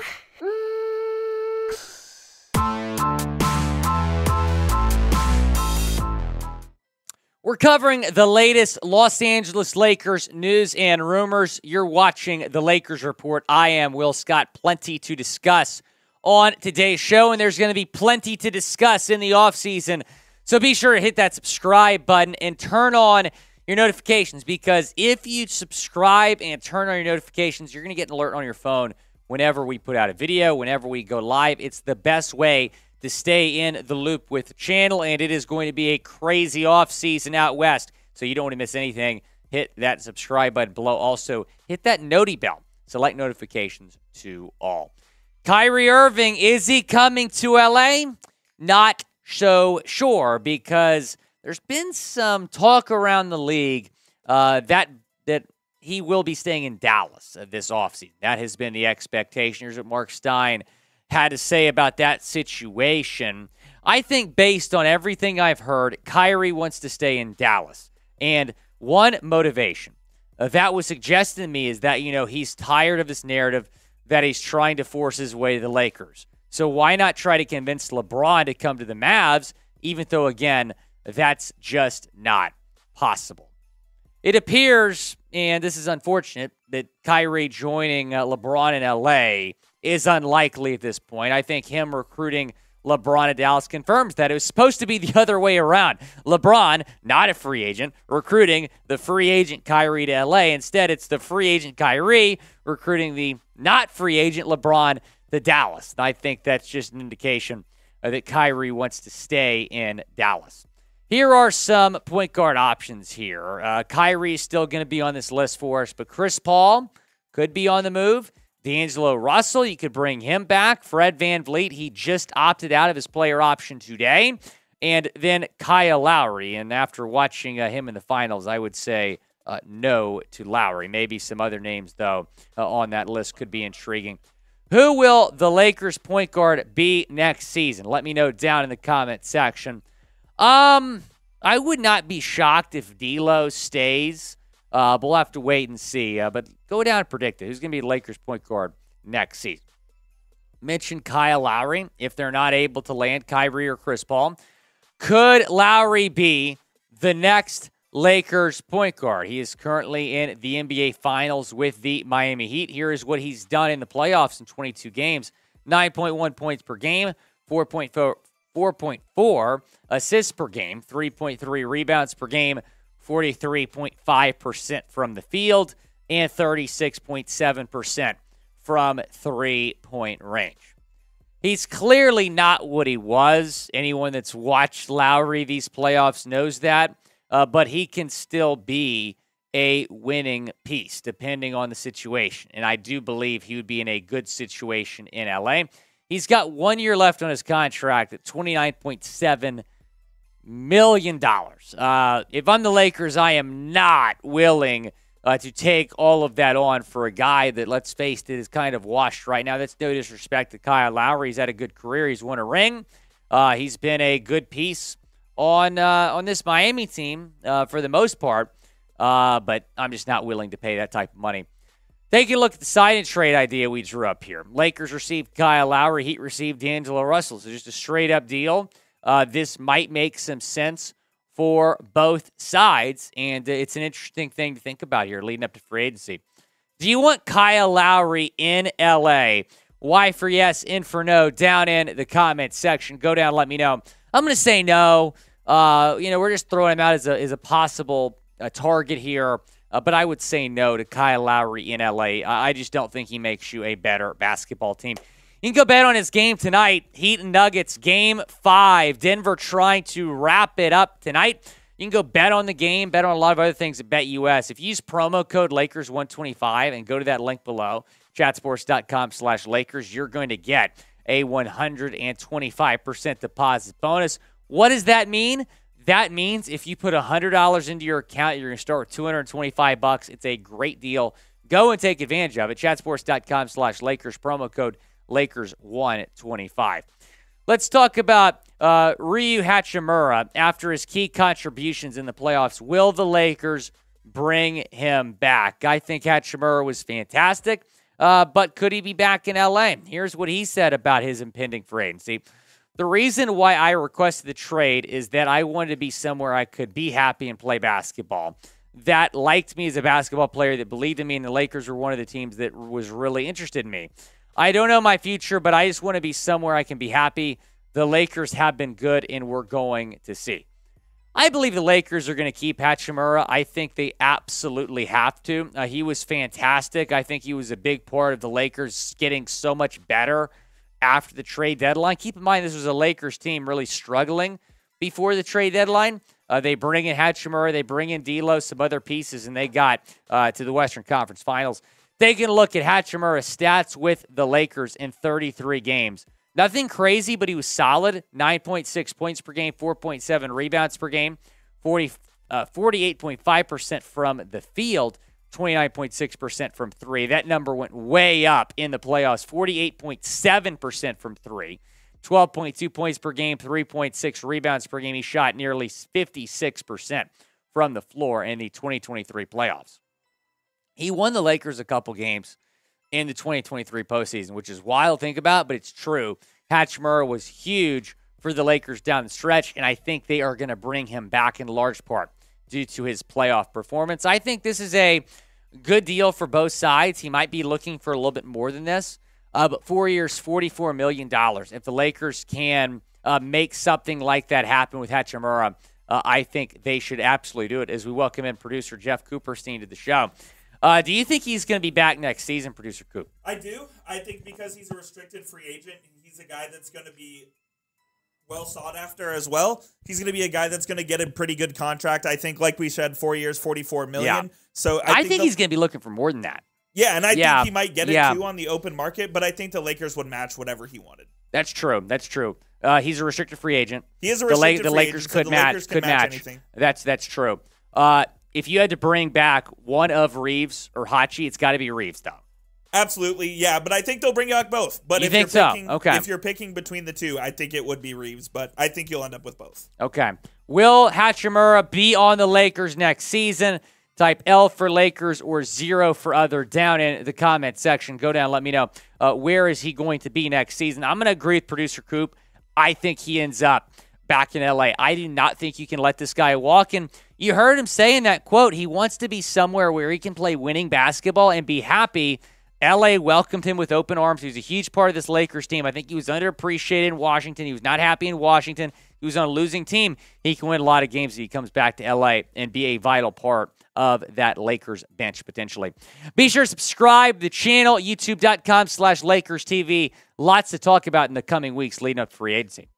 We're covering the latest Los Angeles Lakers news and rumors. You're watching the Lakers Report. I am Will Scott. Plenty to discuss on today's show, and there's going to be plenty to discuss in the offseason. So be sure to hit that subscribe button and turn on your notifications because if you subscribe and turn on your notifications, you're going to get an alert on your phone whenever we put out a video, whenever we go live. It's the best way to stay in the loop with the channel, and it is going to be a crazy off season out west. So you don't want to miss anything. Hit that subscribe button below. Also, hit that noti bell. Select notifications to all. Kyrie Irving, is he coming to LA? Not so sure because there's been some talk around the league uh, that that he will be staying in Dallas uh, this offseason. That has been the expectation. Here's what Mark Stein had to say about that situation. I think, based on everything I've heard, Kyrie wants to stay in Dallas. And one motivation uh, that was suggested to me is that, you know, he's tired of this narrative that he's trying to force his way to the Lakers. So why not try to convince LeBron to come to the Mavs, even though, again, that's just not possible? It appears, and this is unfortunate, that Kyrie joining uh, LeBron in LA is unlikely at this point. I think him recruiting LeBron at Dallas confirms that it was supposed to be the other way around. LeBron, not a free agent, recruiting the free agent Kyrie to LA. Instead, it's the free agent Kyrie recruiting the not free agent LeBron to Dallas. I think that's just an indication uh, that Kyrie wants to stay in Dallas. Here are some point guard options here. Uh, Kyrie is still going to be on this list for us, but Chris Paul could be on the move. D'Angelo Russell, you could bring him back. Fred VanVleet, he just opted out of his player option today. And then Kyle Lowry. And after watching uh, him in the finals, I would say uh, no to Lowry. Maybe some other names, though, uh, on that list could be intriguing. Who will the Lakers point guard be next season? Let me know down in the comment section. Um, I would not be shocked if D'Lo stays. Uh, but we'll have to wait and see. Uh, but go down and predict it. Who's going to be Lakers point guard next season? Mention Kyle Lowry if they're not able to land Kyrie or Chris Paul. Could Lowry be the next Lakers point guard? He is currently in the NBA Finals with the Miami Heat. Here is what he's done in the playoffs in 22 games 9.1 points per game, 4.4, 4.4 assists per game, 3.3 rebounds per game, 43.5% from the field and 36.7% from three point range. He's clearly not what he was. Anyone that's watched Lowry these playoffs knows that, uh, but he can still be a winning piece depending on the situation. And I do believe he would be in a good situation in LA. He's got one year left on his contract at 29.7 million dollars. Uh, if I'm the Lakers, I am not willing uh, to take all of that on for a guy that, let's face it, is kind of washed right now. That's no disrespect to Kyle Lowry. He's had a good career. He's won a ring. Uh, he's been a good piece on uh, on this Miami team uh, for the most part. Uh, but I'm just not willing to pay that type of money. Taking a look at the sign and trade idea we drew up here. Lakers received Kyle Lowry. Heat received D'Angelo Russell. So just a straight up deal uh, this might make some sense for both sides. And it's an interesting thing to think about here leading up to free agency. Do you want Kyle Lowry in LA? Why for yes, in for no, down in the comment section. Go down, let me know. I'm going to say no. Uh, you know, we're just throwing him out as a, as a possible uh, target here. Uh, but I would say no to Kyle Lowry in LA. I just don't think he makes you a better basketball team. You can go bet on his game tonight. Heat and Nuggets, game five. Denver trying to wrap it up tonight. You can go bet on the game, bet on a lot of other things at BetUS. If you use promo code Lakers125 and go to that link below, chatsports.com slash Lakers, you're going to get a 125% deposit bonus. What does that mean? That means if you put $100 into your account, you're going to start with 225 bucks. It's a great deal. Go and take advantage of it. Chatsports.com slash Lakers, promo code Lakers 125. Let's talk about uh, Rui Hachimura after his key contributions in the playoffs. Will the Lakers bring him back? I think Hachimura was fantastic. uh, but could he be back in LA? Here's what he said about his impending free agency. The reason why I requested the trade is that I wanted to be somewhere I could be happy and play basketball. That liked me as a basketball player, that believed in me, and the Lakers were one of the teams that was really interested in me. I don't know my future, but I just want to be somewhere I can be happy. The Lakers have been good, and we're going to see. I believe the Lakers are going to keep Hachimura. I think they absolutely have to. Uh, he was fantastic. I think he was a big part of the Lakers getting so much better after the trade deadline. Keep in mind, this was a Lakers team really struggling before the trade deadline. Uh, they bring in Hachimura, they bring in D'Lo, some other pieces, and they got uh, to the Western Conference Finals. Taking a look at Hachimura's stats with the Lakers in 33 games. Nothing crazy, but he was solid. 9.6 points per game, 4.7 rebounds per game, 40, uh, 48.5% from the field, 29.6% from three. That number went way up in the playoffs, 48.7% from three. 12.2 points per game, 3.6 rebounds per game. He shot nearly 56% from the floor in the 2023 playoffs. He won the Lakers a couple games in the 2023 postseason, which is wild to think about, but it's true. Hachimura was huge for the Lakers down the stretch, and I think they are going to bring him back in large part due to his playoff performance. I think this is a good deal for both sides. He might be looking for a little bit more than this, uh, but four years, $44 million. If the Lakers can uh, make something like that happen with Hachimura, uh, I think they should absolutely do it. As we welcome in producer Jeff Cooperstein to the show. Uh, do you think he's going to be back next season, producer Coop? I do. I think because he's a restricted free agent, he's a guy that's going to be well sought after as well. He's going to be a guy that's going to get a pretty good contract. I think, like we said, four years, forty-four million. Yeah. So I, I think, think he's going to be looking for more than that. Yeah, and I yeah. think he might get it yeah. too on the open market. But I think the Lakers would match whatever he wanted. That's true. That's true. Uh, he's a restricted free agent. He is a restricted the, La- the Lakers agent, could so match. Lakers could match. match. That's that's true. Uh, if you had to bring back one of Reeves or Hachi, it's got to be Reeves, though. Absolutely, yeah, but I think they'll bring you back both. But you if think you're picking, so? Okay. If you're picking between the two, I think it would be Reeves, but I think you'll end up with both. Okay. Will Hachimura be on the Lakers next season? Type L for Lakers or zero for other down in the comment section. Go down, let me know uh, where is he going to be next season. I'm going to agree with producer Coop. I think he ends up back in LA. I do not think you can let this guy walk. And you heard him say in that quote, he wants to be somewhere where he can play winning basketball and be happy. LA welcomed him with open arms. He was a huge part of this Lakers team. I think he was underappreciated in Washington. He was not happy in Washington. He was on a losing team. He can win a lot of games if he comes back to LA and be a vital part of that Lakers bench potentially. Be sure to subscribe to the channel, youtube.com slash Lakers TV. Lots to talk about in the coming weeks leading up to free agency.